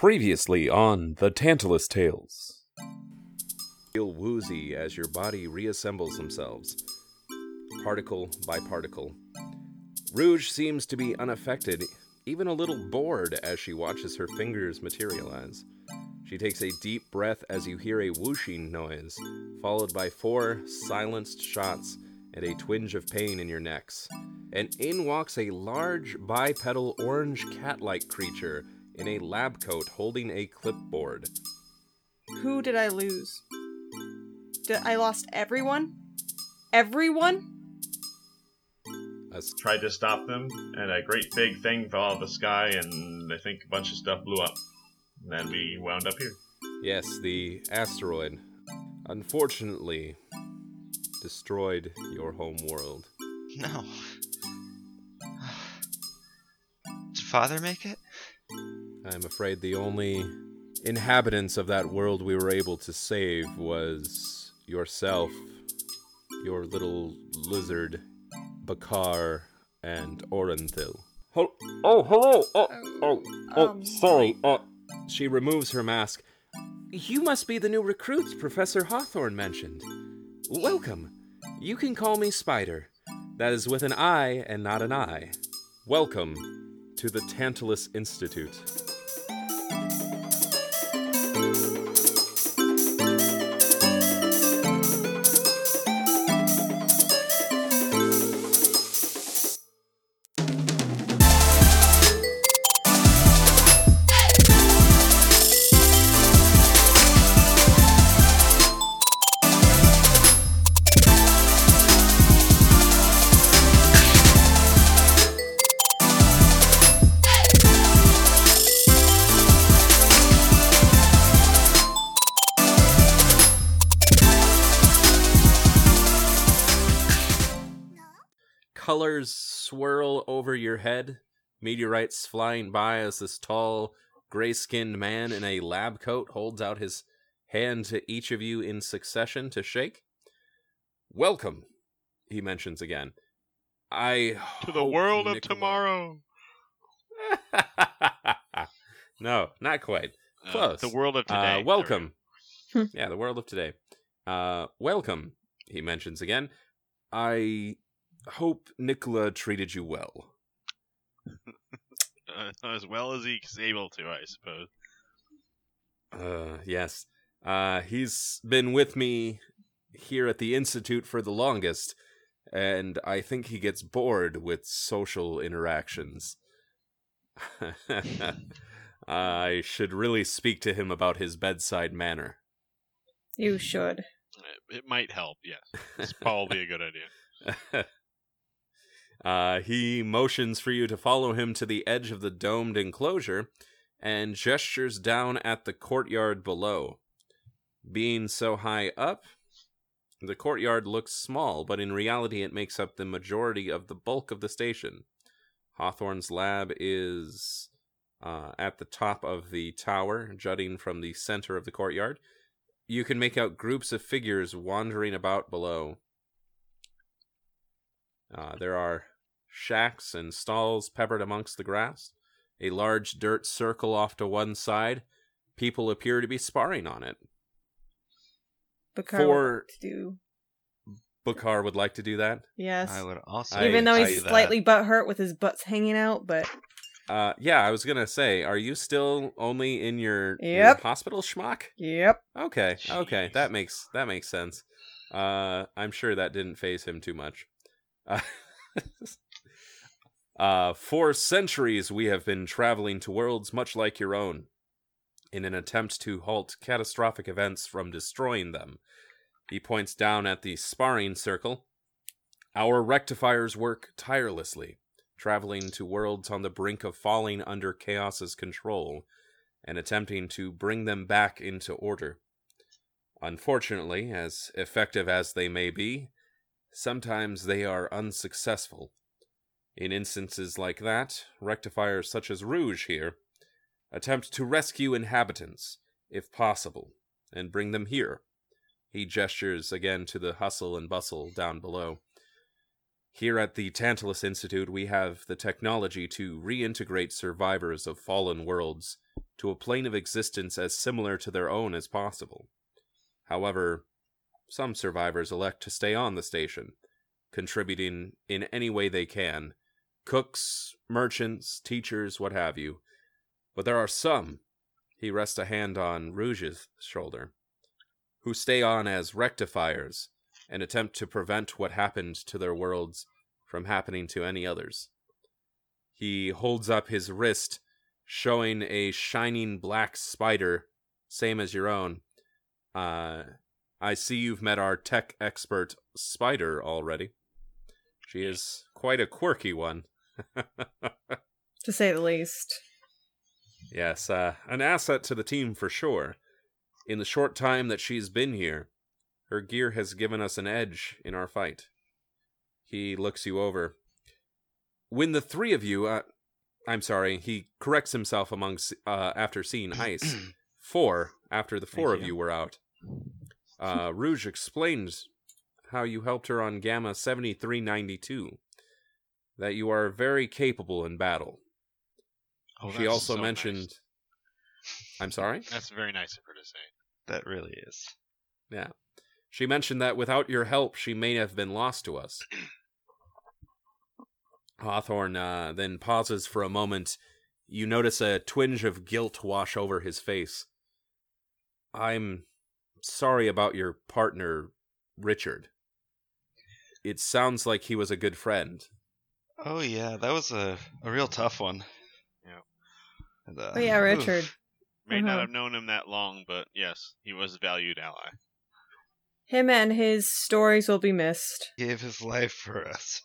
Previously on The Tantalus Tales. Feel woozy as your body reassembles themselves, particle by particle. Rouge seems to be unaffected, even a little bored as she watches her fingers materialize. She takes a deep breath as you hear a whooshing noise, followed by four silenced shots and a twinge of pain in your necks. And in walks a large bipedal orange cat like creature in a lab coat holding a clipboard. Who did I lose? Did I lost everyone? Everyone? As tried to stop them, and a great big thing fell out of the sky, and I think a bunch of stuff blew up. And then we wound up here. Yes, the asteroid unfortunately destroyed your home world. No. Did father make it? I'm afraid the only inhabitants of that world we were able to save was yourself, your little lizard, Bakar, and Orenthil. Oh, oh, hello. Oh, oh, oh, Um, sorry. Uh, she removes her mask. You must be the new recruits Professor Hawthorne mentioned. Welcome. You can call me Spider. That is with an I and not an I. Welcome to the Tantalus Institute. Música colors swirl over your head, meteorites flying by as this tall, gray skinned man in a lab coat holds out his hand to each of you in succession to shake. Welcome, he mentions again. I to the hope world of tomorrow. no, not quite. Uh, Close. the world of Uh, today. There we welcome. Hmm. yeah, the world of today. Uh, welcome, he mentions again. I hope Nicola treated you well. Uh, as well as he's able to, I suppose. Uh, yes. Uh, he's been with me here at the Institute for the longest, and I think he gets bored with social interactions. I should really speak to him about his bedside manner. You should. It, it might help. Yes, it's probably a good idea. uh, he motions for you to follow him to the edge of the domed enclosure and gestures down at the courtyard below. Being so high up, the courtyard looks small, but in reality it makes up the majority of the bulk of the station. Hawthorne's lab is uh, at the top of the tower, jutting from the center of the courtyard. You can make out groups of figures wandering about below. Uh, there are shacks and stalls peppered amongst the grass. A large dirt circle off to one side. People appear to be sparring on it. Bakar For- would like to do. Bukar would like to do that. Yes. I would also. I- Even though I- he's that. slightly butthurt with his butts hanging out, but Uh, yeah, I was gonna say, are you still only in your, your Yep. hospital schmuck? yep. Okay, okay, that makes that makes sense. Uh, I'm sure that didn't faze him too much. Uh, uh, for centuries, we have been traveling to worlds much like your own, in an attempt to halt catastrophic events from destroying them. He points down at the sparring circle. Our rectifiers work tirelessly, traveling to worlds on the brink of falling under chaos's control and attempting to bring them back into order. Unfortunately, as effective as they may be, sometimes they are unsuccessful. In instances like that, rectifiers such as Rouge here attempt to rescue inhabitants, if possible, and bring them here. He gestures again to the hustle and bustle down below. Here at the Tantalus Institute, we have the technology to reintegrate survivors of fallen worlds to a plane of existence as similar to their own as possible. However, some survivors elect to stay on the station, contributing in any way they can cooks, merchants, teachers, what have you. But there are some, he rests a hand on Rouge's shoulder, who stay on as rectifiers and attempt to prevent what happened to their worlds from happening to any others. He holds up his wrist, showing a shining black spider, same as your own. Uh, I see you've met our tech expert Spider already. She is quite a quirky one. To say the least. yes, uh, an asset to the team for sure. In the short time that she's been here, her gear has given us an edge in our fight. He looks you over. When the three of you, uh, I'm sorry, he corrects himself among uh, after seeing ice. Four after the four Thank of you. you were out. Uh, Rouge explains how you helped her on Gamma 7392. That you are very capable in battle. Oh, she also so nice. mentioned. I'm sorry? That's very nice of her to say. That really is. Yeah. She mentioned that without your help, she may have been lost to us. Hawthorne uh, then pauses for a moment. You notice a twinge of guilt wash over his face. I'm sorry about your partner, Richard. It sounds like he was a good friend. Oh yeah, that was a, a real tough one. Yeah. And, uh, Oh yeah, oof, Richard. May not Uh-huh. have known him that long, but yes, he was a valued ally. Him and his stories will be missed. He gave his life for us.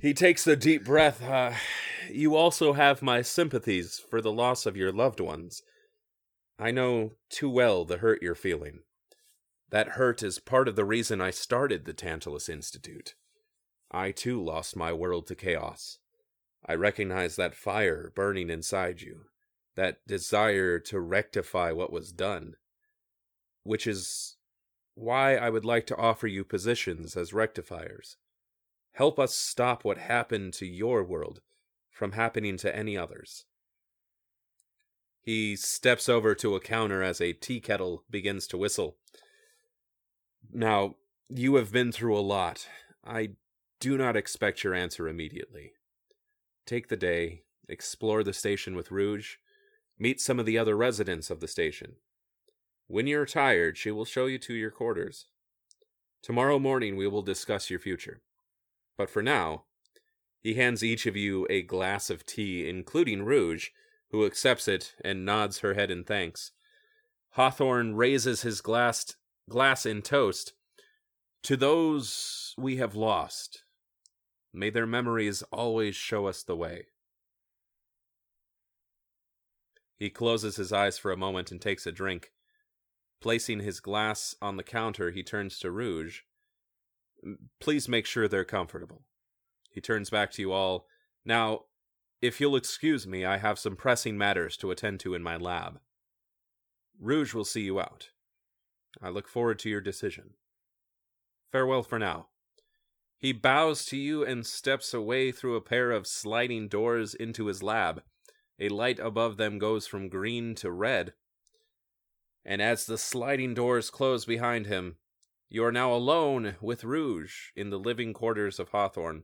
He takes a deep breath. Uh, you also have my sympathies for the loss of your loved ones. I know too well the hurt you're feeling. That hurt is part of the reason I started the Tantalus Institute. I too lost my world to chaos. I recognize that fire burning inside you, that desire to rectify what was done, which is why I would like to offer you positions as rectifiers. Help us stop what happened to your world from happening to any others. He steps over to a counter as a tea kettle begins to whistle. Now, you have been through a lot. I do not expect your answer immediately. Take the day, explore the station with Rouge, meet some of the other residents of the station. When you're tired, she will show you to your quarters. Tomorrow morning, we will discuss your future. But for now, he hands each of you a glass of tea, including Rouge, who accepts it and nods her head in thanks. Hawthorne raises his glass, glass in toast. To those we have lost, may their memories always show us the way. He closes his eyes for a moment and takes a drink. Placing his glass on the counter, he turns to Rouge. Please make sure they're comfortable. He turns back to you all. Now, if you'll excuse me, I have some pressing matters to attend to in my lab. Rouge will see you out. I look forward to your decision. Farewell for now. He bows to you and steps away through a pair of sliding doors into his lab. A light above them goes from green to red. And as the sliding doors close behind him, you are now alone with Rouge in the living quarters of Hawthorne.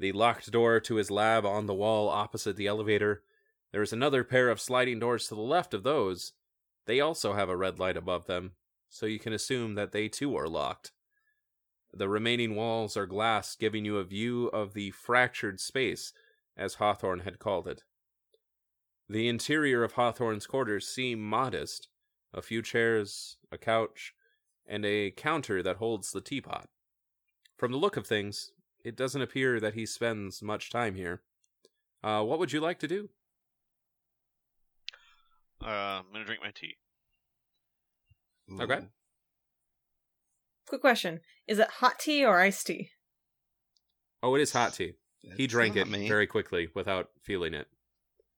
The locked door to his lab on the wall opposite the elevator. There is another pair of sliding doors to the left of those. They also have a red light above them, so you can assume that they too are locked. The remaining walls are glass, giving you a view of the fractured space, as Hawthorne had called it. The interior of Hawthorne's quarters seem modest a few chairs, a couch, and a counter that holds the teapot. From the look of things, it doesn't appear that he spends much time here. Uh, what would you like to do? Uh, I'm gonna drink my tea. Okay. Ooh. Quick question: Is it hot tea or iced tea? Oh, it is hot tea. He drank it me. very quickly without feeling it.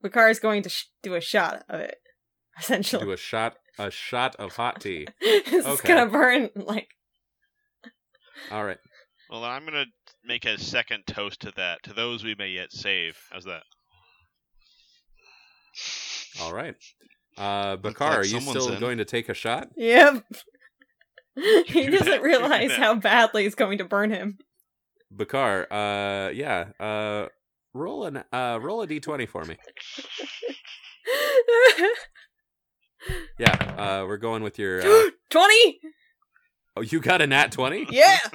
Bakar is going to sh- do a shot of it. Essentially, Do a shot, a shot of hot tea. it's Okay. gonna burn like All right. Well, I'm gonna make a second toast to that. To those we may yet save. How's that? All right. Uh, Bakar, like are you still in. going to take a shot? Yep. he do doesn't that, you do realize how badly it's going to burn him. Bakar, uh, yeah, uh, roll an uh, roll a d20 for me. Yeah, uh, we're going with your. Uh, 20! oh, you got a nat 20? Yeah!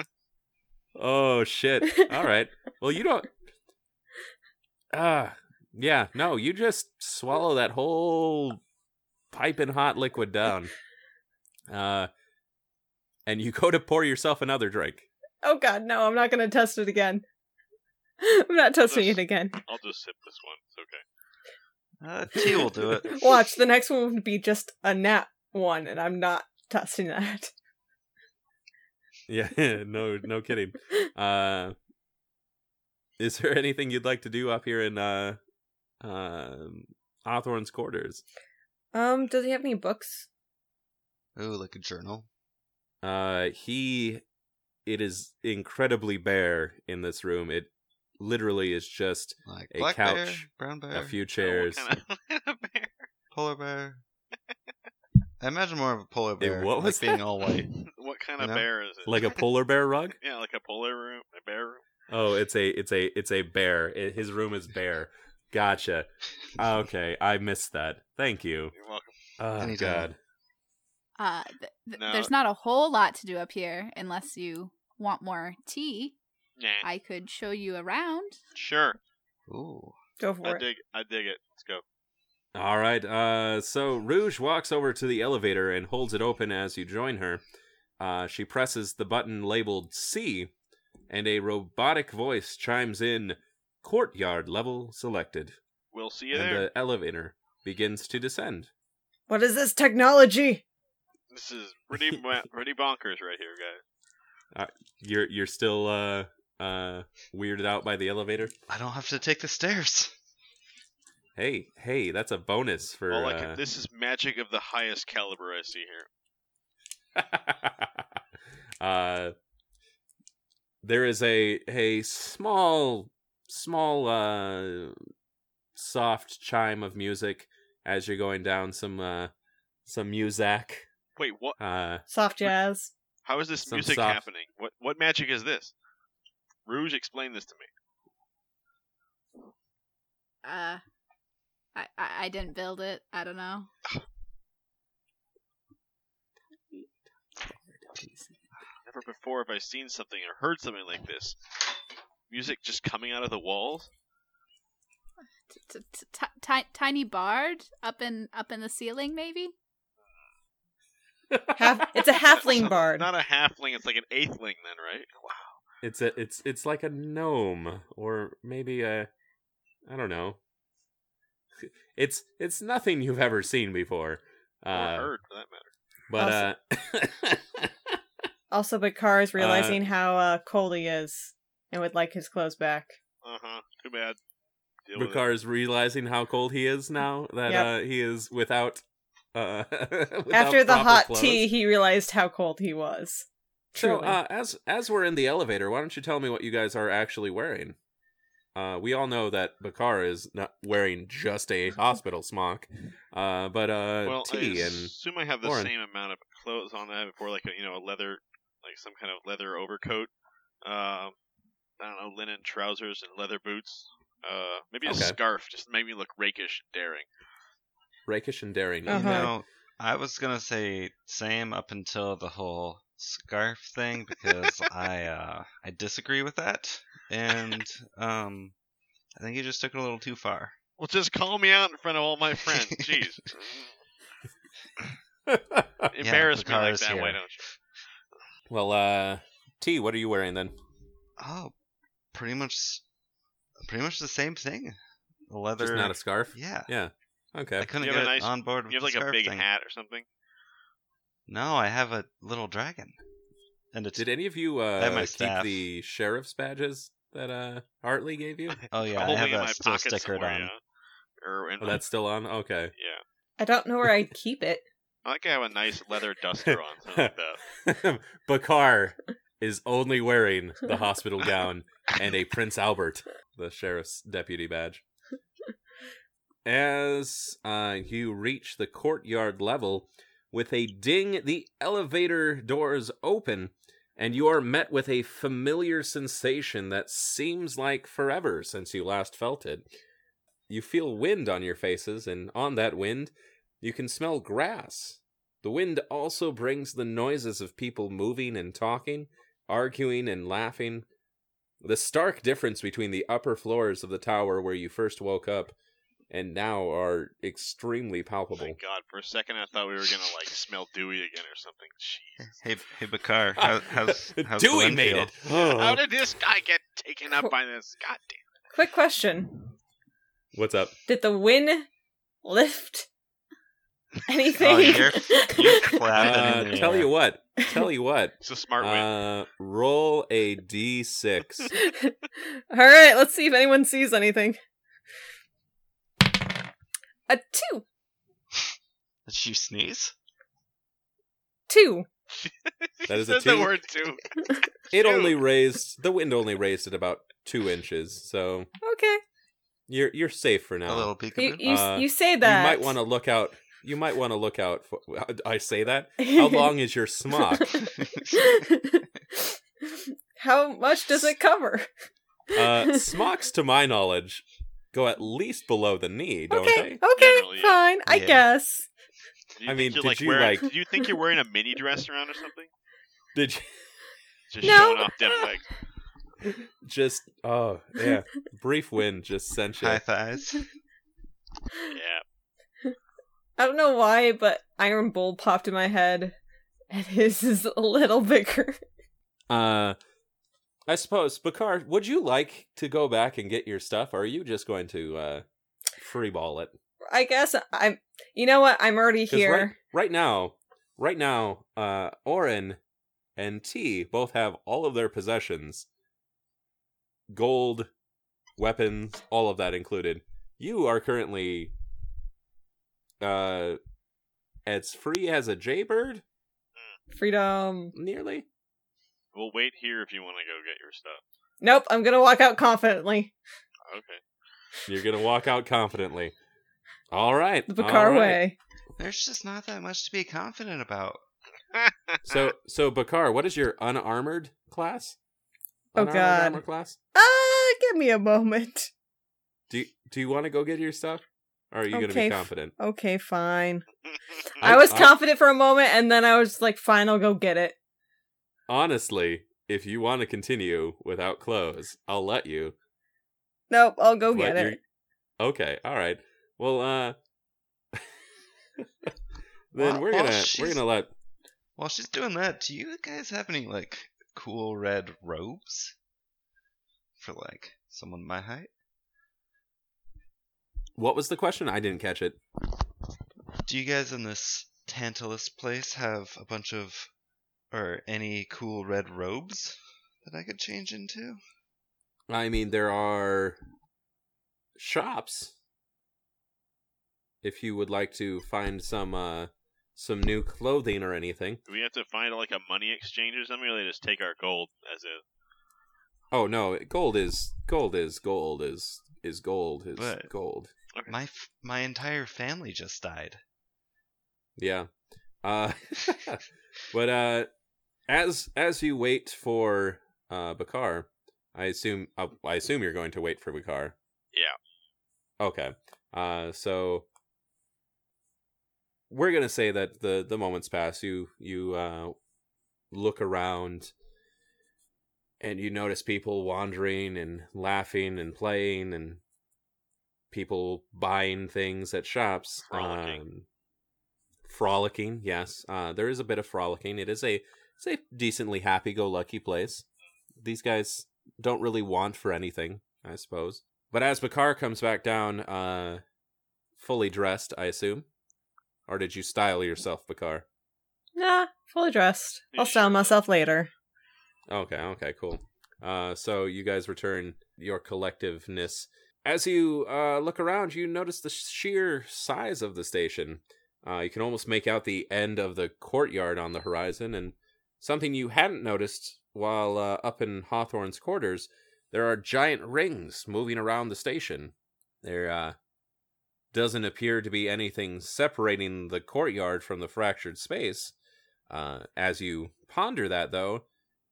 Oh shit! All right. Well, you don't. Ah, yeah. No, you just swallow that whole piping hot liquid down. Uh, and you go to pour yourself another drink. Oh god, no, I'm not gonna test it again. I'm not testing it again. I'll just sip this one. It's okay. Uh, T will do it. Watch, the next one would be just a nat one, and I'm not testing that. Yeah, no, no kidding. Uh, is there anything you'd like to do up here in uh, uh, Hawthorne's quarters? Um, does he have any books? Oh, like a journal. Uh, he, it is incredibly bare in this room. It literally is just Like A black bear, couch, brown bear, a few chairs. Oh, kind of bear? polar bear. I imagine more of a polar bear. what like was being all white. What kind You of know? bear is it? like a polar bear rug. yeah, like a polar room, a bear room. Oh, it's a, it's a, it's a bear. It, his room is bare. Gotcha. Okay, I missed that. Thank you. You're welcome. Oh Anytime. God. Uh, th- th- No. There's not a whole lot to do up here unless you want more tea. Nah, I could show you around. sure. Ooh. Go I for it. dig. I dig it. Let's go. All right. Uh, so Rouge walks over to the elevator and holds it open as you join her. Uh, she presses the button labeled C, and a robotic voice chimes in, "Courtyard level selected," We'll see you and there. the elevator begins to descend. What is this technology? This is pretty pretty bonkers right here, guys. You're you're still uh uh weirded out by the elevator. I don't have to take the stairs. Hey, hey, that's a bonus for. All I uh, can, this is magic of the highest caliber I see here. uh, there is a a small small uh soft chime of music as you're going down some uh some music. Wait, what? Uh, Soft jazz. How is this music soft- happening? What what magic is this? Rouge, explain this to me. Uh, I, I I didn't build it. I don't know. Never before have I seen something or heard something like this. Music just coming out of the walls. T- t- t- ti- ti- tiny bard up in up in the ceiling, maybe. Half, it's a halfling bard. Not a halfling. It's like an eighthling, then, right? Wow. it's a it's it's like a gnome or maybe a I don't know. It's it's nothing you've ever seen before. Or Uh, heard, for that matter. but uh Also, Bakar is realizing how uh, cold he is and would like his clothes back. Uh huh. Too bad. Deal with it. Bakar is realizing how cold he is now that Yep. uh, he is without. Uh, After the hot clothes. tea, he realized how cold he was. So, uh, as as we're in the elevator, why don't you tell me what you guys are actually wearing? Uh, we all know that Bakar is not wearing just a hospital smock, uh, but uh, well, T I and assume I have the Lauren. same amount of clothes on that before, like a you know a leather, like some kind of leather overcoat. Um, I don't know, linen trousers and leather boots. Uh, maybe a Okay. scarf just to make me look rakish and daring. Rakish and daring. Uh-huh. You know, I was gonna say same up until the whole scarf thing because I uh I disagree with that, and um I think you just took it a little too far. Well, just call me out in front of all my friends. Jeez, embarrass me like Bakar's that. Why don't you? well, uh, T, what are you wearing then? Oh, pretty much, pretty much the same thing. The leather. Just not a scarf. Yeah. Yeah. Okay. I couldn't You get a nice- on board with You have the like a big thing. hat or something. No, I have a little dragon, and it's Did any of you have uh, my keep staff. the sheriff's badges that uh, Hartley gave you? oh yeah, I have in that my still pocket stickered on. yeah. Or Oh, my- that's still on. Okay. yeah. I don't know where I'd keep it. I like I have a nice leather duster on, something like that. Bakar is only wearing the hospital gown and a Prince Albert, the sheriff's deputy badge. As uh, you reach the courtyard level, with a ding, the elevator doors open, and you are met with a familiar sensation that seems like forever since you last felt it. You feel wind on your faces, and on that wind, you can smell grass. The wind also brings the noises of people moving and talking, arguing and laughing. The stark difference between the upper floors of the tower where you first woke up and now are extremely palpable. Thank God. For a second, I thought we were gonna like smell Dewey again or something. Jeez. Hey, hey, Bakar, how, how's, how's Dewey Glenn made feel? it. How did this guy get taken up by this? God damn. Quick question: What's up? Did the win lift anything? Oh, you're- you're clapping Uh, tell you what. Tell you what. It's a smart win. Uh, roll a d6. All right, let's see if anyone sees anything. A two, Did you sneeze? two. That is a Said the two. word too. It Two. only raised the wind only raised it about two inches, so Okay, you're you're safe for now. A now. little you peekaboo? you, Uh, you say that. You might want to look out. You might want to look out for. I say that. How long is your smock? How much does it cover? Uh, smocks, to my knowledge, go at least below the knee, don't okay, they? okay, Generally, yeah. fine. I guess. I mean, you're, did like, you, wearing, like- Do you think you're wearing a mini dress around or something? Did you Just No. showing off them legs. just? Oh yeah, brief wind just sent you. High thighs. Yeah. I don't know why, but Iron Bull popped in my head, and his is a little bigger. Uh, I suppose, Bakar, would you like to go back and get your stuff, or are you just going to uh, freeball it? I guess I'm. You know what? I'm already here. Right, right now, right now, uh, Orin and T both have all of their possessions, gold, weapons, all of that included. You are currently, uh, as free as a jaybird, Freedom. nearly. We'll wait here if you want to go get your stuff. Nope. I'm gonna walk out confidently. Okay. You're gonna walk out confidently. All right, The all Bakar right. way. There's just not that much to be confident about. So, so Bakar, what is your unarmored class? Oh, Unarmored God. armor class. Ah, give me a moment. Do you, Do you want to go get your stuff, or are you gonna Okay, be f- confident? Okay, fine. I- I, was I- confident for a moment, and then I was like, "Fine, I'll go get it." Honestly, if you want to continue without clothes, I'll let you. Nope, I'll go but get it. Okay, all right. Well, uh, then Well- we're well, gonna we're gonna let. While she's doing that, do you guys have any like cool red robes for like someone my height? What was the question? I didn't catch it. Do you guys in this Tantalus place have a bunch of or any cool red robes that I could change into? I mean, there are shops. If you would like to find some uh some new clothing or anything. Do we have to find like a money exchange or something, or they just take our gold as is? Oh no, gold is gold is gold is is gold is But- gold. My f- my entire family just died. Yeah. Uh but uh as as you wait for uh Bakar, I assume uh, I assume you're going to wait for Bakar. Yeah. Okay. Uh so we're going to say that the the moments pass you you uh look around and you notice people wandering and laughing and playing and people buying things at shops Frolicking. um frolicking yes uh there is a bit of frolicking it is a it's a decently happy-go-lucky place these guys don't really want for anything i suppose but as bakar comes back down uh fully dressed i assume or did you style yourself bakar Nah, fully dressed. I'll style myself later. Okay, okay, cool. Uh, so you guys return your collectiveness. As you uh, look around, you notice the sheer size of the station. Uh, you can almost make out the end of the courtyard on the horizon, and something you hadn't noticed while uh, up in Hawthorne's quarters, there are giant rings moving around the station. They're uh, doesn't appear to be anything separating the courtyard from the fractured space. Uh, as you ponder that, though,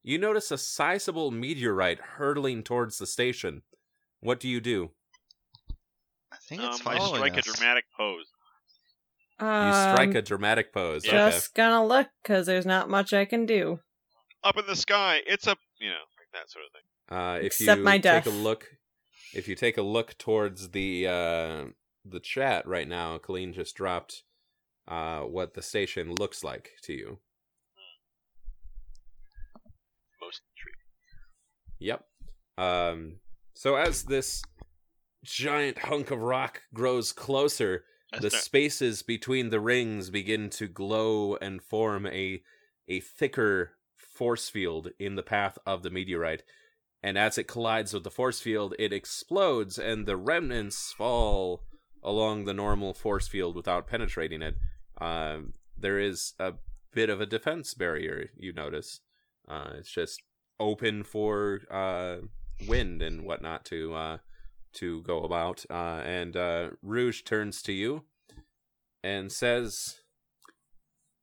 you notice a sizable meteorite hurtling towards the station. What do you do? I think it's Um, it's I following strike a dramatic pose. You strike Um, a dramatic pose. Just gonna look, because there's not much I can do. Up in the sky, it's a you know like that sort of thing. Okay. Uh, if Accept you my take a look, if you take a look towards the uh, the chat right now, Colleen just dropped uh, what the station looks like to you. Most intriguing. Yep. Um, so as this giant hunk of rock grows closer, That's the spaces between the rings begin to glow and form a a thicker force field in the path of the meteorite. And as it collides with the force field, it explodes, and the remnants fall along the normal force field without penetrating it. Um, there is a bit of a defense barrier, you notice. Uh, it's just open for uh, wind and whatnot to uh, to go about. Uh, and uh, Rouge turns to you and says,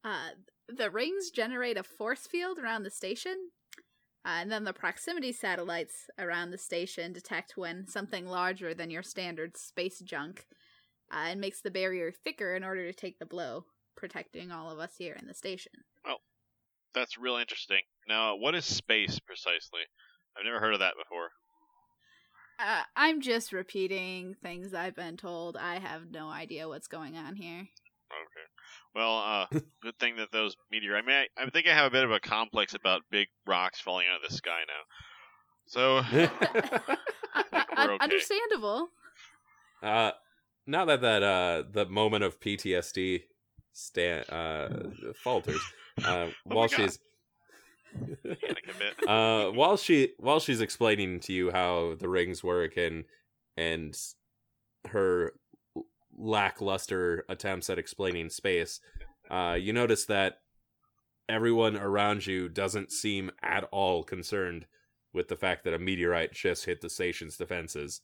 Uh, the rings generate a force field around the station, uh, and then the proximity satellites around the station detect when something larger than your standard space junk, uh, and makes the barrier thicker in order to take the blow, protecting all of us here in the station. Oh, that's real interesting. Now, what is space precisely? I've never heard of that before. Uh, I'm just repeating things I've been told. I have no idea what's going on here. Okay. Well, uh, good thing that those meteor. I mean, I, I think I have a bit of a complex about big rocks falling out of the sky now. So, Un- okay. Understandable. uh, now that that uh, the moment of PTSD sta- uh, falters, uh, while Oh God. she's panic a bit. uh, while she while she's explaining to you how the rings work and and her lackluster attempts at explaining space, uh, you notice that everyone around you doesn't seem at all concerned with the fact that a meteorite just hit the station's defenses.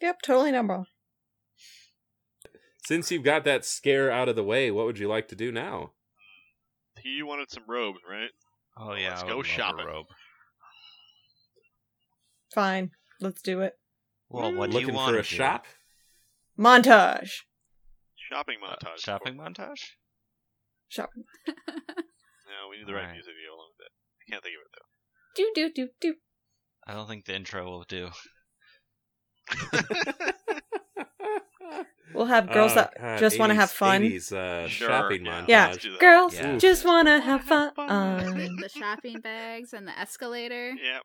Yep, totally number. Since you've got that scare out of the way, what would you like to do now? He wanted some robes, right? Yeah, Let's go would shopping. robe. Fine, let's do it. Well, what do you want for a shop? Montage. Shopping montage. Uh, shopping montage? Shopping. No, we need the right Alright. music to go along with it. I can't think of it though. Do do do do. I don't think the intro will do. We'll have girls Oh, that God, just want to have fun. 80s, uh, Sure, shopping yeah. montage. Yeah, Let's do that. girls Yeah. just want to have Have fun. fun. the shopping bags and the escalator. Yep.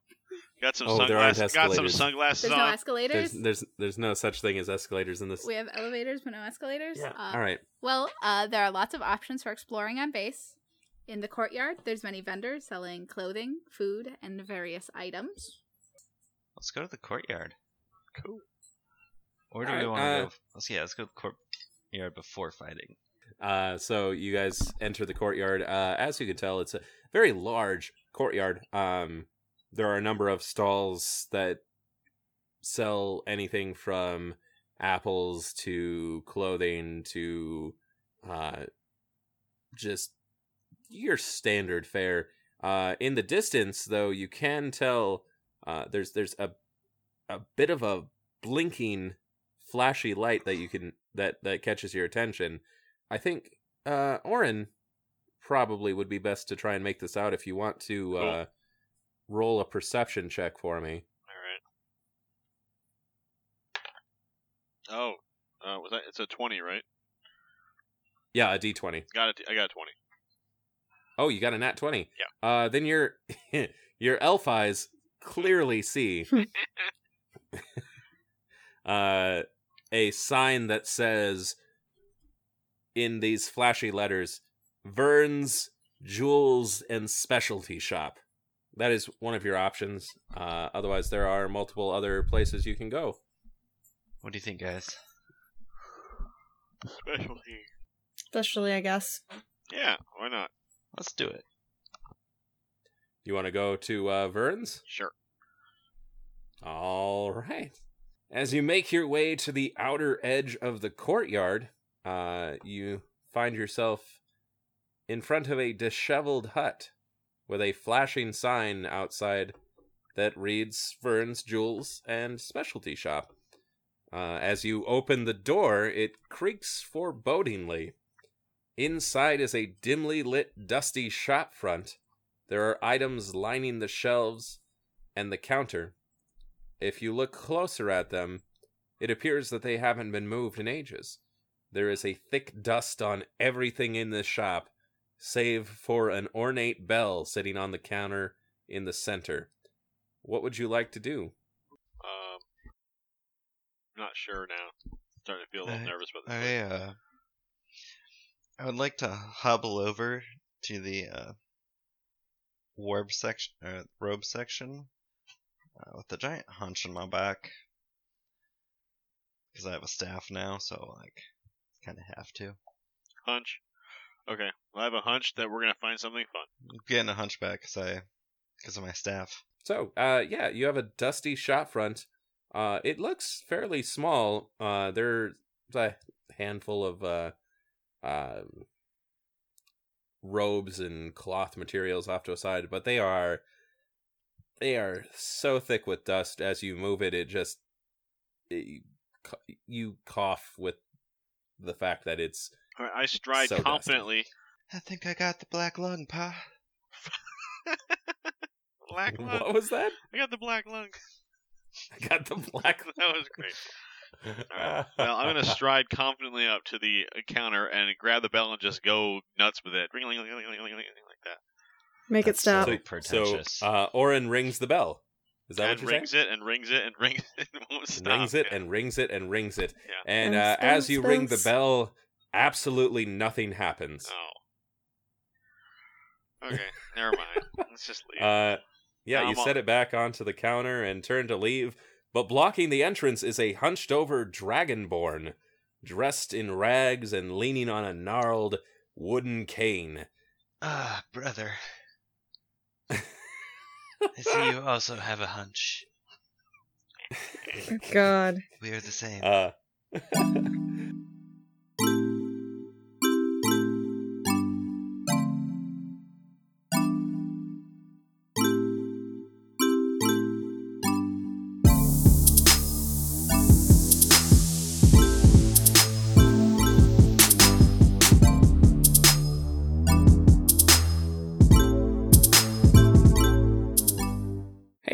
Got some Oh, there aren't sunglasses. Got some sunglasses There's no escalators. There's, there's there's no such thing as escalators in this. We have elevators but no escalators. Yeah. Uh, All right. Well, uh, there are lots of options for exploring on base. In the courtyard, there's many vendors selling clothing, food, and various items. Let's go to the courtyard. Cool. Or do Alright, we want to uh, go? Let's yeah, let's go to the courtyard before fighting. Uh, so you guys enter the courtyard. Uh, as you can tell, it's a very large courtyard. Um, there are a number of stalls that sell anything from apples to clothing to uh, just your standard fare. Uh, in the distance, though, you can tell uh, there's there's a a bit of a blinking, flashy light that you can that that catches your attention. I think uh, Orin probably would be best to try and make this out if you want to uh, roll a perception check for me. All right. Oh, uh, was that? It's a twenty, right? Yeah, a D twenty. Got it. I got a twenty. Oh, you got a nat twenty. Yeah. Uh, then your your elf eyes clearly see uh, a sign that says in these flashy letters, "Vern's Jewels and Specialty Shop." That is one of your options. Uh, otherwise, there are multiple other places you can go. What do you think, guys? Specialty. Especially, I guess. Yeah. Why not? Let's do it. You want to go to uh, Vern's? Sure. All right. As you make your way to the outer edge of the courtyard, uh, you find yourself in front of a disheveled hut with a flashing sign outside that reads Vern's Jewels and Specialty Shop. Uh, as you open the door, it creaks forebodingly. Inside is a dimly lit, dusty shop front. There are items lining the shelves and the counter. If you look closer at them, it appears that they haven't been moved in ages. There is a thick dust on everything in this shop, save for an ornate bell sitting on the counter in the center. What would you like to do? Um, not sure now. Starting to feel a little I- nervous about this. I uh, I would like to hobble over to the uh, warb section, uh, robe section, uh, with the giant hunch on my back, because I have a staff now, so like, kind of have to. Hunch. Okay, well, I have a hunch that we're gonna find something fun. I'm getting a hunchback because I, because of my staff. So, uh, yeah, you have a dusty shop front. Uh, it looks fairly small. Uh, there's a handful of uh, uh, robes and cloth materials off to a side, but they are they are so thick with dust. As you move it, it just it, you cough with the fact that it's All right, I stride So dusty. confidently. I think I got the black lung, pa. Black lung. what was that? I got the black lung. I got the black. That was great. Alright, Well, I'm gonna stride confidently up to the counter and grab the bell and just go nuts with it, Make it stop. so so, pretentious. so uh, Orin rings the bell. Is that and what you're rings saying? it and rings it and rings it and won't stop. rings it Yeah. and rings it and rings it. Yeah. And And uh, spins, as you ring the bell, absolutely nothing happens. Oh. Okay, never mind. Let's just leave. Uh, yeah, Now you I'm set on- it back onto the counter and turn to leave, but blocking the entrance is a hunched over dragonborn, dressed in rags and leaning on a gnarled wooden cane. Ah, brother. I see you also have a hunch. God. We are the same. Uh,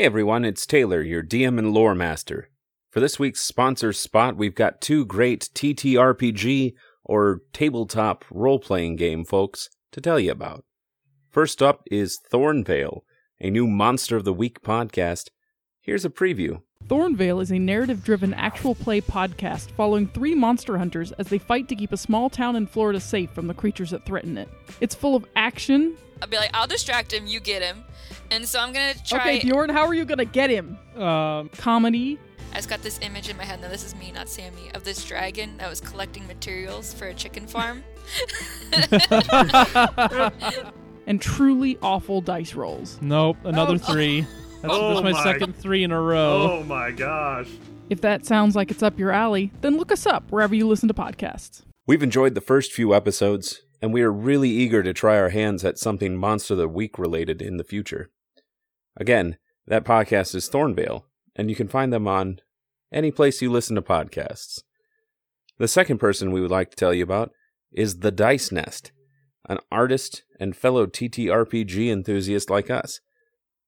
Hey everyone, it's Taylor, your DM and lore master. For this week's sponsor spot, we've got two great TTRPG or tabletop role playing game folks to tell you about. First up is Thornvale, a new Monster of the Week podcast. Here's a preview. Thornvale is a narrative driven actual play podcast following three monster hunters as they fight to keep a small town in Florida safe from the creatures that threaten it. It's full of action. I'll be like, I'll distract him, you get him. And so I'm gonna try. Okay, Bjorn, how are you gonna get him? Um, comedy. I just got this image in my head. Now this is me, not Sammy, of this dragon that was collecting materials for a chicken farm. and truly awful dice rolls. Nope, another Oh. three. That's, Oh that's my, my- second three in a row. Oh my gosh. If that sounds like it's up your alley, then look us up wherever you listen to podcasts. We've enjoyed the first few episodes, and we are really eager to try our hands at something Monster of the Week related in the future. Again, that podcast is Thornvale, and you can find them on any place you listen to podcasts. The second person we would like to tell you about is The Dice Nest, an artist and fellow TTRPG enthusiast like us.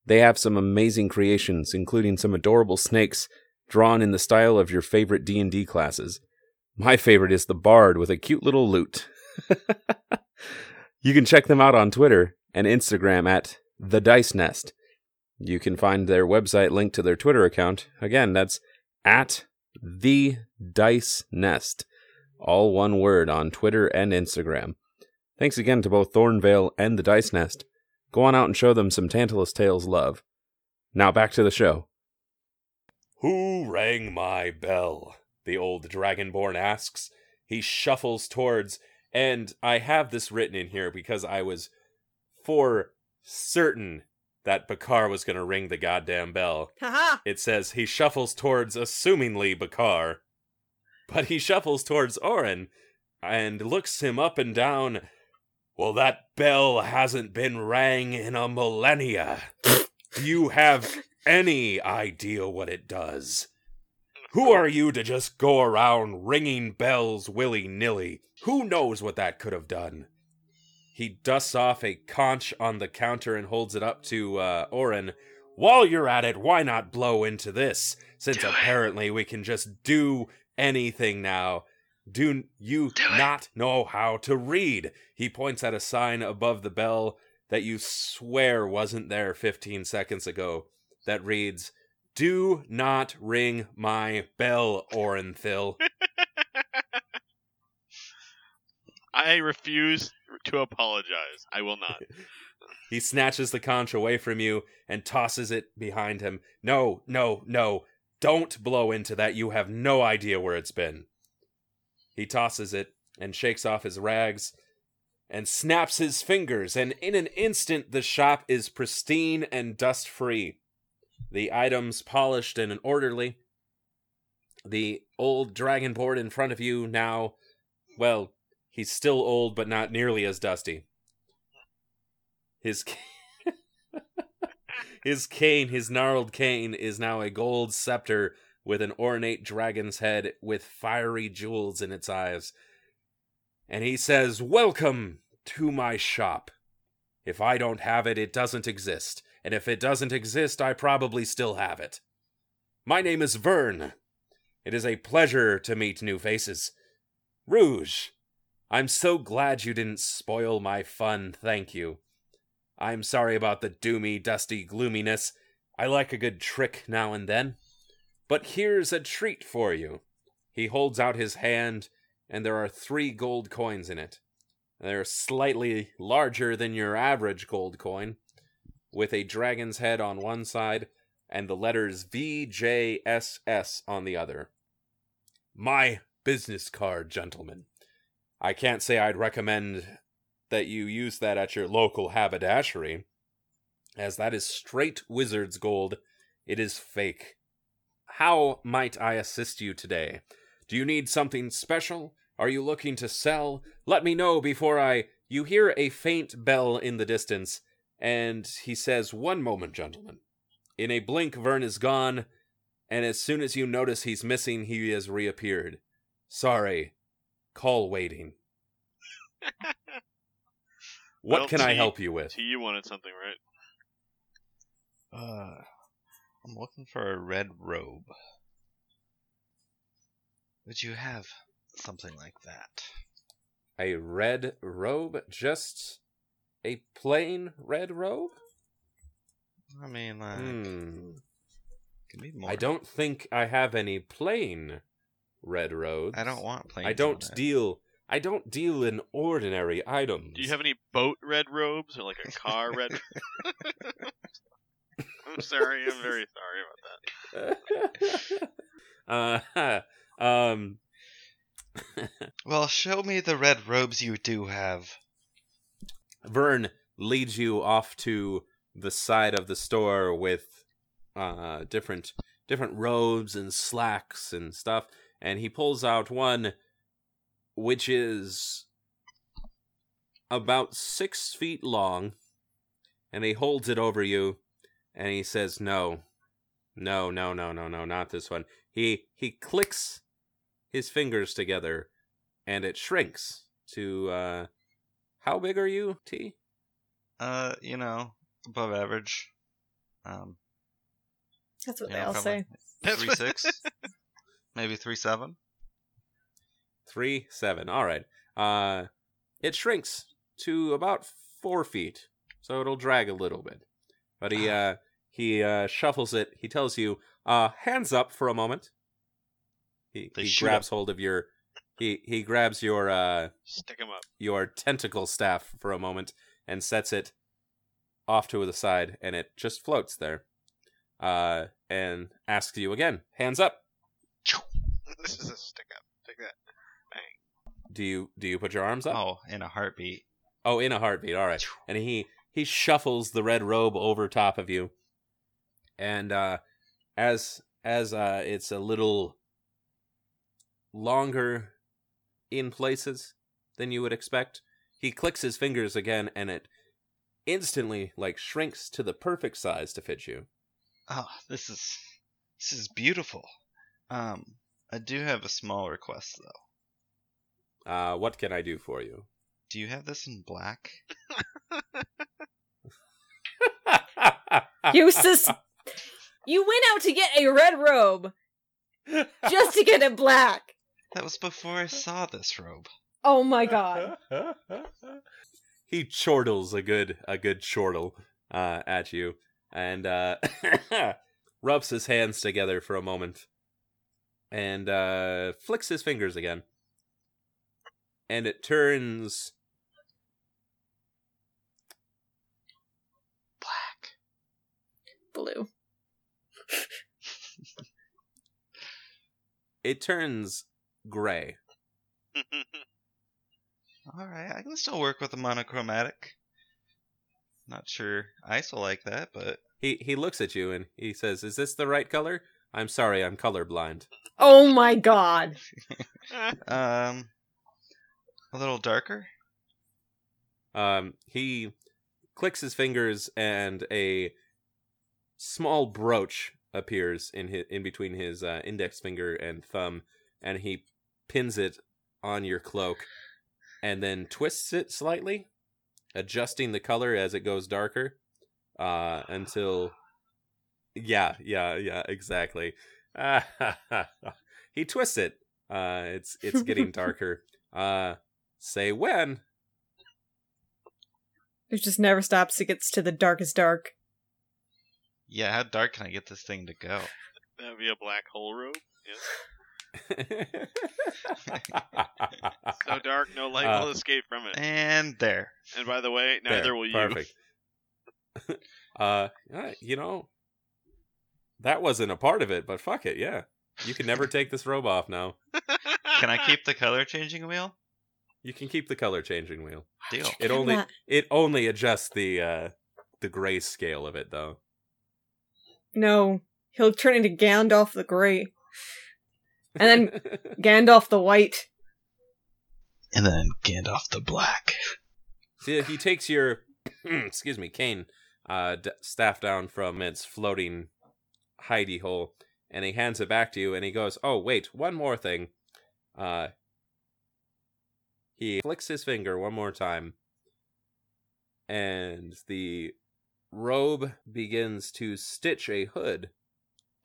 They have some amazing creations, including some adorable snakes drawn in the style of your favorite D&D classes. My favorite is the bard with a cute little lute. you can check them out on Twitter and Instagram at The Dice Nest. You can find their website linked to their Twitter account. Again, that's at The Dice Nest. All one word on Twitter and Instagram. Thanks again to both Thornvale and The Dice Nest. Go on out and show them some Tantalus Tales love. Now back to the show. Who rang my bell? The old dragonborn asks. He shuffles towards, and I have this written in here because I was for certain that Bakar was going to ring the goddamn bell. Haha! It says he shuffles towards, assumingly, Bakar. But he shuffles towards Orin and looks him up and down. Well, that bell hasn't been rang in a millennia. Do you have any idea what it does? Who are you to just go around ringing bells willy nilly? Who knows what that could have done? He dusts off a conch on the counter and holds it up to uh, Orin. While you're at it, why not blow into this? Since Do it. apparently we can just do anything now. Do you Do not know how to read? He points at a sign above the bell that you swear wasn't there 15 seconds ago that reads, Do not ring my bell, Orenthil. I refuse to apologize. I will not. He snatches the conch away from you and tosses it behind him. No, no, no. Don't blow into that. You have no idea where it's been. He tosses it and shakes off his rags and snaps his fingers, and in an instant, the shop is pristine and dust free. The items polished and orderly. The old dragonborn in front of you now, well, he's still old, but not nearly as dusty. His his cane, his gnarled cane, is now a gold scepter with an ornate dragon's head with fiery jewels in its eyes. And he says, Welcome to my shop. If I don't have it, it doesn't exist. And if it doesn't exist, I probably still have it. My name is Vern. It is a pleasure to meet new faces. Rouge, I'm so glad you didn't spoil my fun, thank you. I'm sorry about the doomy, dusty gloominess. I like a good trick now and then. But here's a treat for you. He holds out his hand, and there are three gold coins in it. They're slightly larger than your average gold coin, with a dragon's head on one side and the letters VJSS on the other. My business card, gentlemen. I can't say I'd recommend that you use that at your local haberdashery, as that is straight wizard's gold. It is fake. How might I assist you today? Do you need something special? Are you looking to sell? Let me know before I. You hear a faint bell in the distance, and he says, One moment, gentlemen. In a blink, Vern is gone, and as soon as you notice he's missing, he has reappeared. Sorry. Call waiting. What Well, can I T- help you with? T, you wanted something, right? Uh, I'm looking for a red robe. Would you have something like that? A red robe? Just a plain red robe? I mean, like, Hmm. can be more. I don't think I have any plain red robes. I don't want plain. I don't deal. I don't deal in ordinary items. Do you have any boat red robes or like a car red? I'm sorry. I'm very sorry about that. uh, um. Well, show me the red robes you do have. Vern leads you off to the side of the store with uh different different robes and slacks and stuff and he pulls out one which is about six feet long and he holds it over you and he says no no no no no no not this one he he clicks his fingers together and it shrinks to uh how big are you t Uh, you know, above average. Um, That's what they know, all say. Three six, maybe three seven. three seven all right uh it shrinks to about four feet so it'll drag a little bit but he uh he uh shuffles it he tells you uh hands up for a moment he, They he grabs hold of your he he grabs your uh Stick him up. your tentacle staff for a moment and sets it off to the side and it just floats there uh and asks you again hands up This is a stick up. Take that. Bang. do you do you put your arms up Oh, in a heartbeat. Oh, in a heartbeat. All right. And he he shuffles the red robe over top of you, and uh, as as uh, it's a little longer in places than you would expect, he clicks his fingers again, and it instantly like shrinks to the perfect size to fit you. Oh, this is this is beautiful. Um, I do have a small request though. Uh, what can I do for you? Do you have this in black? Eustace, you went out to get a red robe just to get it black. That was before I saw this robe. Oh my god. he chortles a good a good chortle uh, at you and uh, rubs his hands together for a moment and uh, flicks his fingers again and it turns Black. Blue. it turns gray All right, I can still work with the monochromatic. Not sure Ice will like that, but he he looks at you and he says is this the right color i'm sorry i'm colorblind Oh my god. um, a little darker. Um, he clicks his fingers, and a small brooch appears in his, in between his uh, index finger and thumb, and he pins it on your cloak, and then twists it slightly, adjusting the color as it goes darker, uh, until. Yeah, yeah, yeah, exactly. he twists it. Uh, it's it's getting darker. Uh, say when. It just never stops. It gets to the darkest dark. Yeah, how dark can I get this thing to go? That'd be a black hole robe. Yes. So dark, no light Uh, will escape from it. And there. And by the way, neither There, will you. Perfect. uh, you know, that wasn't a part of it, but fuck it, yeah. You can never take this robe off now. Can I keep the color changing wheel? You can keep the color changing wheel. Deal. It only that- it only adjusts the uh the gray scale of it though. No, he'll turn into Gandalf the Grey. And then Gandalf the White. And then Gandalf the Black. See, he takes your excuse me cane uh d- staff down from its floating hidey hole and he hands it back to you and he goes oh wait one more thing uh he flicks his finger one more time and the robe begins to stitch a hood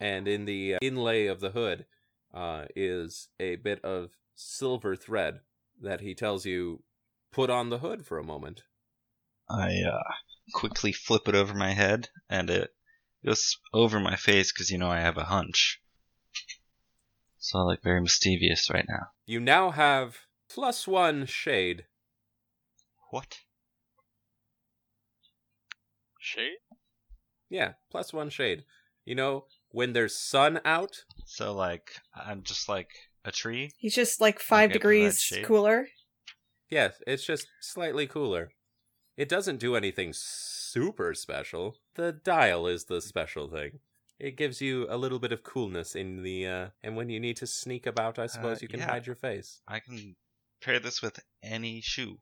and in the inlay of the hood uh, is a bit of silver thread that he tells you put on the hood for a moment I uh, quickly flip it over my head, and it goes over my face because you know I have a hunch. So I look very mischievous right now. You now have plus one shade. What? Shade? Yeah, plus one shade. You know, when there's sun out, So like I'm just like a tree. He's just like five Okay, degrees cooler. yes, it's just slightly cooler. It doesn't do anything super special. The dial is the special thing. It gives you a little bit of coolness in the, uh, and when you need to sneak about, I suppose Uh, you can yeah. hide your face. I can pair this with any shoe.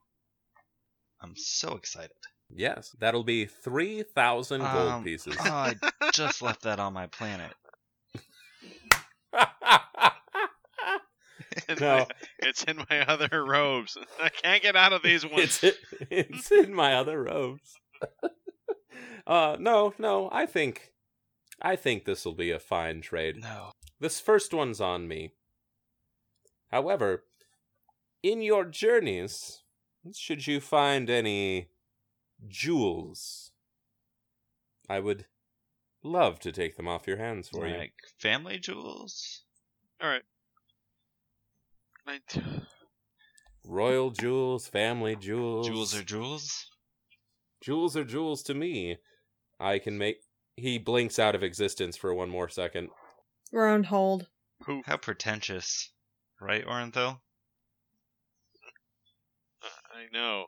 I'm so excited. Yes, that'll be 3,000 gold Um, pieces. Oh, I just left that on my planet. In No. it's in my other robes. I can't get out of these ones. it's it's in my other robes. uh no, no, I think I think this will be a fine trade. No. This first one's on me. However, in your journeys, should you find any jewels, I would love to take them off your hands for you. Like family jewels? All right. Nine- Royal jewels, family jewels. Jewels are jewels? Jewels are jewels to me. I can make. He blinks out of existence for one more second. We're on hold. Poof. How pretentious. Right, Orantho? I know.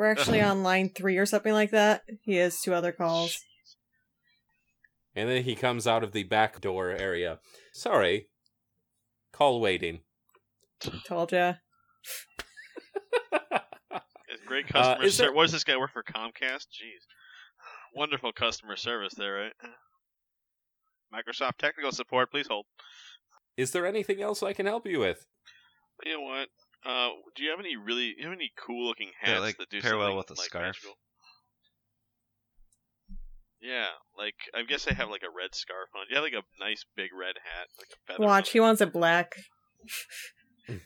We're actually on line three or something like that. He has two other calls. And then he comes out of the back door area. Sorry. Call waiting. Told ya. It's great Uh, customer there- service. What does this guy work for Comcast? Jeez. Wonderful customer service there, right? Microsoft technical support, please hold. Is there anything else I can help you with? You know what? Uh, do you have any really, you have any cool looking That, hats like, that do pair well something, with a like, scarf? magical? Yeah, like I guess I have like a red scarf on. You have like a nice big red hat, like a feather. Watch, on he wants a black.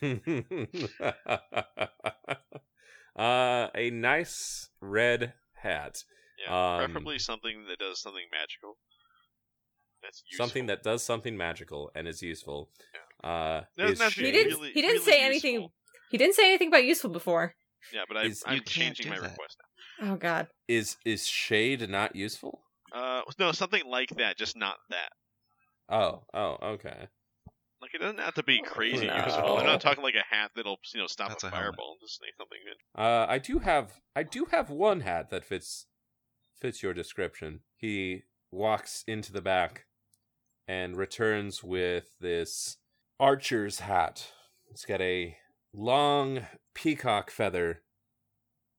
uh, a nice red hat. Yeah, um, preferably something that does something magical. That's useful. Something that does something magical and is useful. Uh, is have to be He shade- didn't. really- he didn't really say anything. Useful. He didn't say anything about useful before. Yeah, but I, Is- I'm can't changing do my that. request now. Oh God. is is shade not useful? Uh, no, something like that, just not that. Oh, oh, okay. Like it doesn't have to be crazy No. useful. I'm not talking like a hat that'll you know stop That's a a helmet. fireball. Just say something good. Uh, I do have I do have one hat that fits fits your description. He walks into the back and returns with this archer's hat. It's got a long peacock feather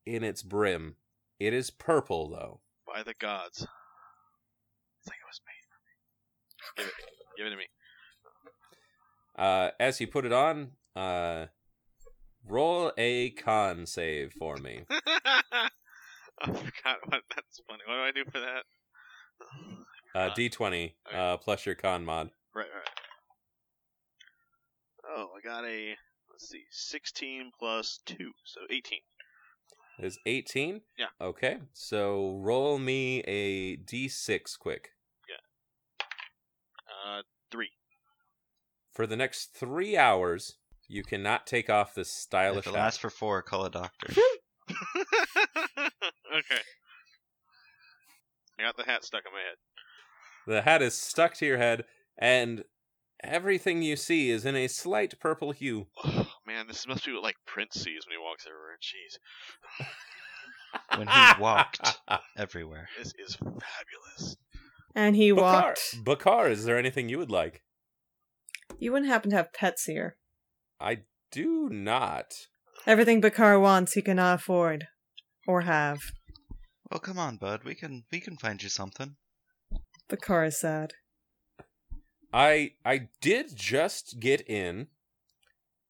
in its brim. It is purple though. By the gods, it's like it was made for me. Give it, give it to me. Uh, as you put it on, uh, roll a con save for me. I forgot what that's funny. What do I do for that? Uh, D20 Okay. uh, plus your con mod. Right, right. Oh, I got a let's see, sixteen plus two, so eighteen. Is 18? Yeah. Okay. So roll me a d6 quick. Yeah. Uh, three. For the next three hours, you cannot take off this stylish If it hat. lasts for four, call a doctor. okay. I got the hat stuck in my head. The hat is stuck to your head, and everything you see is in a slight purple hue. Man, this must be what like Prince sees when he walks everywhere. Jeez, when he walked everywhere. this is fabulous. And he Bakar, walked. Bakar, is there anything you would like? You wouldn't happen to have pets here. I do not. Everything Bakar wants, he cannot afford or have. Well, come on, bud. We can we can find you something. Bakar is sad. I I did just get in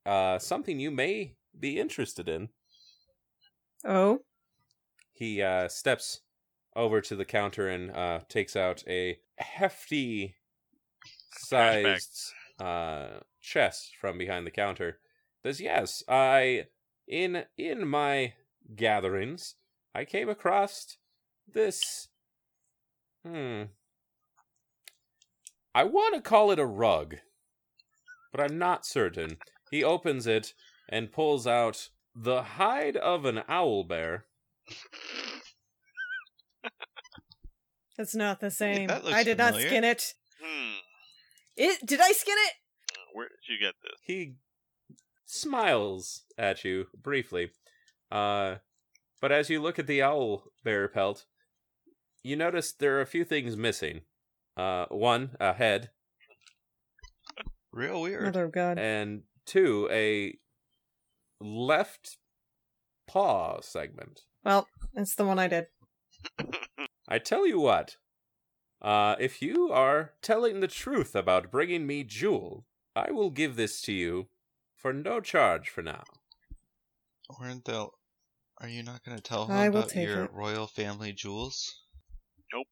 uh something you may be interested in. Oh, He uh steps over to the counter and uh takes out a hefty sized uh chest from behind the counter. Says, "Yes, I in in my gatherings, I came across this hmm I want to call it a rug, but I'm not certain. He opens it and pulls out the hide of an owl bear. it's not the same. that looks I did not skin it. Hmm. It did I skin it? Where did you get this? He smiles at you briefly. Uh, but as you look at the owl bear pelt, you notice there are a few things missing. Uh, one, a head, Real weird. Mother of God. and two, a left paw segment. Well, that's the one I did. I tell you what, uh, if you are telling the truth about bringing me Jewel, I will give this to you for no charge for now. Orenthil, are you not going to tell him I about your it. royal family jewels? Nope.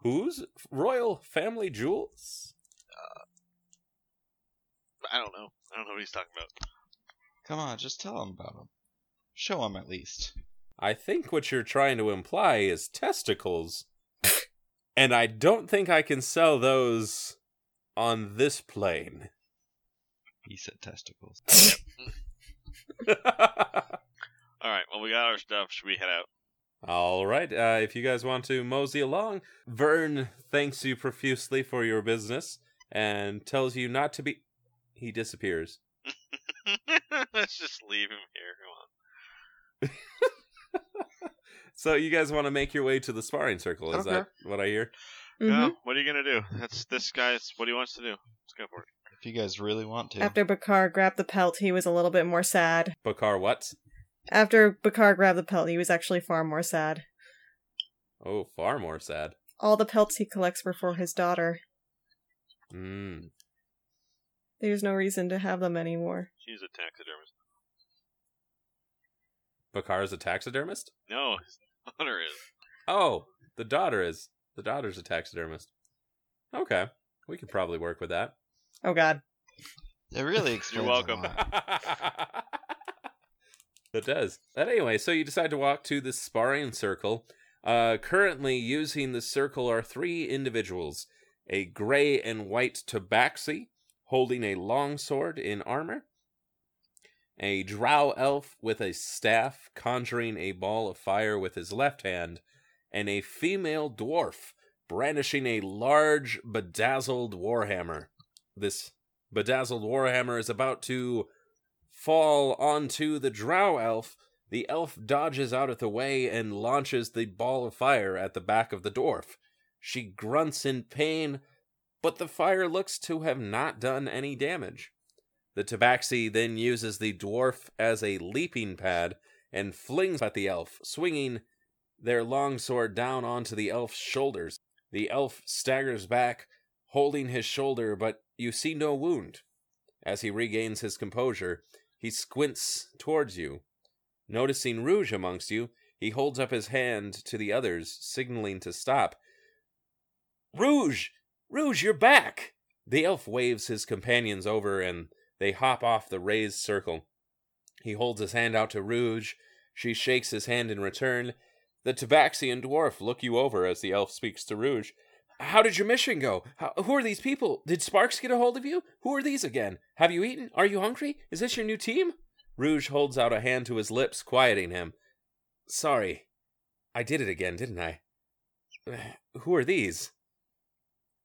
Whose royal family jewels? I don't know. I don't know what he's talking about. Come on, just tell him about them. Show him at least. I think what you're trying to imply is testicles. and I don't think I can sell those on this plane. He said testicles. All right. Well, we got our stuff. Should we head out? All right, uh, if you guys want to mosey along, Vern thanks you profusely for your business and tells you not to be. He disappears. Let's just leave him here. Come on. So you guys want to make your way to the sparring circle? Is Okay. that what I hear? Well, what are you gonna do? That's this guy's what he wants to do. Let's go for it. If you guys really want to. After Bakar grabbed the pelt, he was a little bit more sad. Bakar, what? After Bakar grabbed the pelt, he was actually far more sad. Oh, far more sad. All the pelts he collects were for his daughter. Mm. There's no reason to have them anymore. She's a taxidermist. Bakar is a taxidermist. No, his daughter is. Oh, the daughter is. The daughter's a taxidermist. Okay, we could probably work with that. Oh god. It really explains a welcome. lot. It does. But anyway, so you decide to walk to the sparring circle. Uh, currently using the circle are three individuals a gray and white tabaxi holding a long sword in armor, a drow elf with a staff conjuring a ball of fire with his left hand, and a female dwarf brandishing a large bedazzled warhammer. This bedazzled warhammer is about to fall onto the drow elf, the elf dodges out of the way and launches the ball of fire at the back of the dwarf. She grunts in pain, but the fire looks to have not done any damage. The tabaxi then uses the dwarf as a leaping pad and flings at the elf, swinging their longsword down onto the elf's shoulders. The elf staggers back, holding his shoulder, but you see no wound. As he regains his composure, he squints towards you. Noticing Rouge amongst you, he holds up his hand to the others, signaling to stop. Rouge! Rouge, you're back! The elf waves his companions over and they hop off the raised circle. He holds his hand out to Rouge. She shakes his hand in return. The Tabaxi and dwarf look you over as the elf speaks to Rouge. How did your mission go? How, who are these people? Did Sparks get a hold of you? Who are these again? Have you eaten? Are you hungry? Is this your new team? Rouge holds out a hand to his lips, quieting him. Sorry. I did it again, didn't I? Who are these?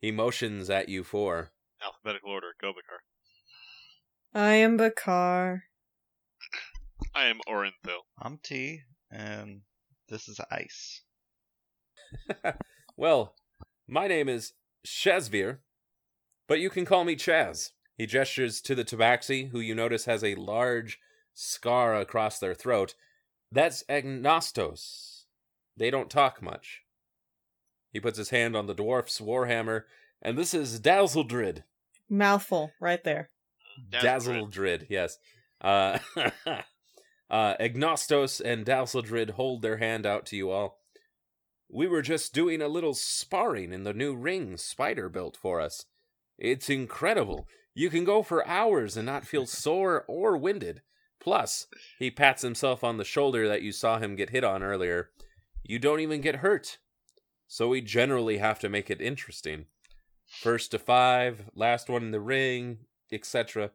He motions at you four. Alphabetical order. Go, Bakar. I am Bakar. I am Orenthil. I'm T, and this is Ice. well, my name is Shazvir, but you can call me Chaz. He gestures to the tabaxi, who you notice has a large scar across their throat. That's Agnostos. They don't talk much. He puts his hand on the dwarf's warhammer, and this is Dazzledrid. Mouthful, right there. Dazzledrid, yes. Uh, uh, Agnostos and Dazzledrid hold their hand out to you all. We were just doing a little sparring in the new ring Spider built for us. It's incredible. You can go for hours and not feel sore or winded. Plus, he pats himself on the shoulder that you saw him get hit on earlier. You don't even get hurt. So we generally have to make it interesting. First to five, last one in the ring, etc.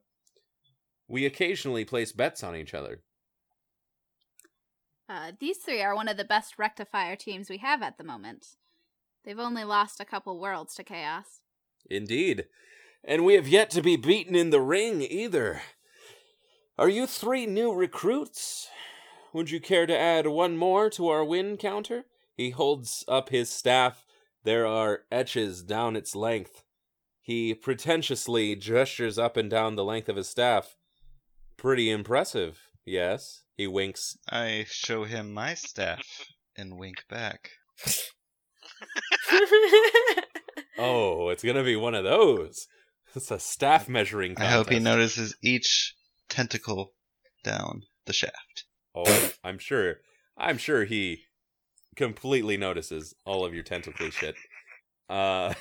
We occasionally place bets on each other. Uh, these three are one of the best rectifier teams we have at the moment. They've only lost a couple worlds to Chaos. Indeed. And we have yet to be beaten in the ring either. Are you three new recruits? Would you care to add one more to our win counter? He holds up his staff. There are etches down its length. He pretentiously gestures up and down the length of his staff. Pretty impressive, yes? He winks. I show him my staff and wink back. Oh, it's gonna be one of those. It's a staff measuring contest. I hope he notices each tentacle down the shaft. Oh, I'm sure. I'm sure he completely notices all of your tentacly shit. Uh,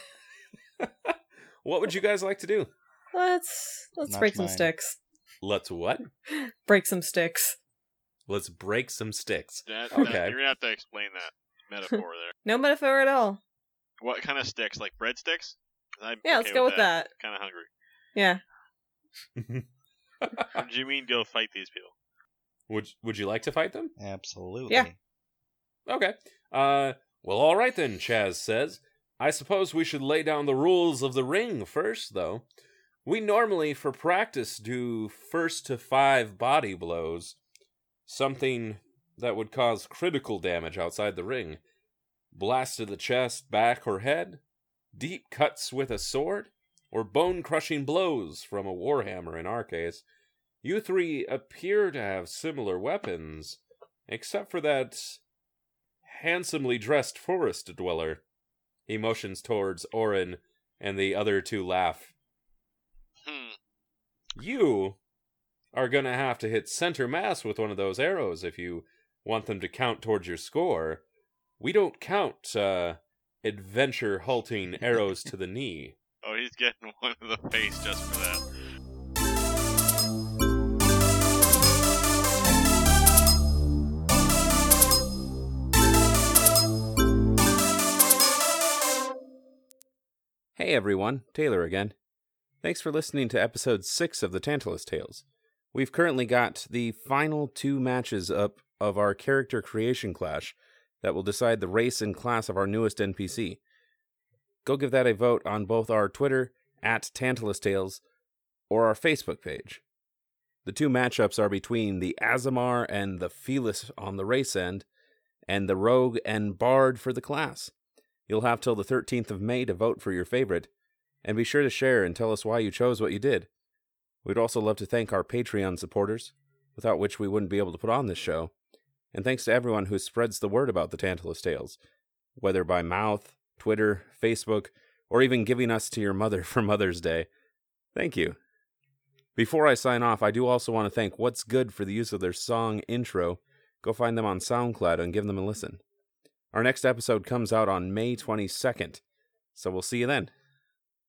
what would you guys like to do? let's let's Not break some mine. sticks. Let's what? Break some sticks. Let's break some sticks. That, Okay. that- you're gonna have to explain that metaphor there. No metaphor at all. What kind of sticks? Like breadsticks? I'm Yeah, let's go with that. Kind of hungry. Yeah. What do you mean go fight these people? would Would you like to fight them? Absolutely. Yeah. Okay. Uh, well, all right then. Chaz says. I suppose we should lay down the rules of the ring first, though. We normally, for practice, do first to five body blows. Something that would cause critical damage outside the ring. Blast to the chest, back, or head, deep cuts with a sword, or bone crushing blows from a warhammer in our case. You three appear to have similar weapons, except for that handsomely dressed forest dweller. He motions towards Orin, and the other two laugh. Hmm. You are gonna have to hit center mass with one of those arrows if you want them to count towards your score. We don't count uh, adventure halting arrows to the knee. Oh, he's getting one in the face just for that. Hey everyone, Taylor again. Thanks for listening to episode 6 of the Tantalus Tales. We've currently got the final two matches up of our character creation clash that will decide the race and class of our newest NPC. Go give that a vote on both our Twitter at Tantalus Tales or our Facebook page. The two matchups are between the Aasimar and the Felis on the race end, and the Rogue and Bard for the class. You'll have till the 13th of May to vote for your favorite, and be sure to share and tell us why you chose what you did. We'd also love to thank our Patreon supporters, without which we wouldn't be able to put on this show. And thanks to everyone who spreads the word about the Tantalus Tales, whether by mouth, Twitter, Facebook, or even giving us to your mother for Mother's Day. Thank you. Before I sign off, I do also want to thank What's Good for the use of their song intro. Go find them on SoundCloud and give them a listen. Our next episode comes out on May 22nd, so we'll see you then.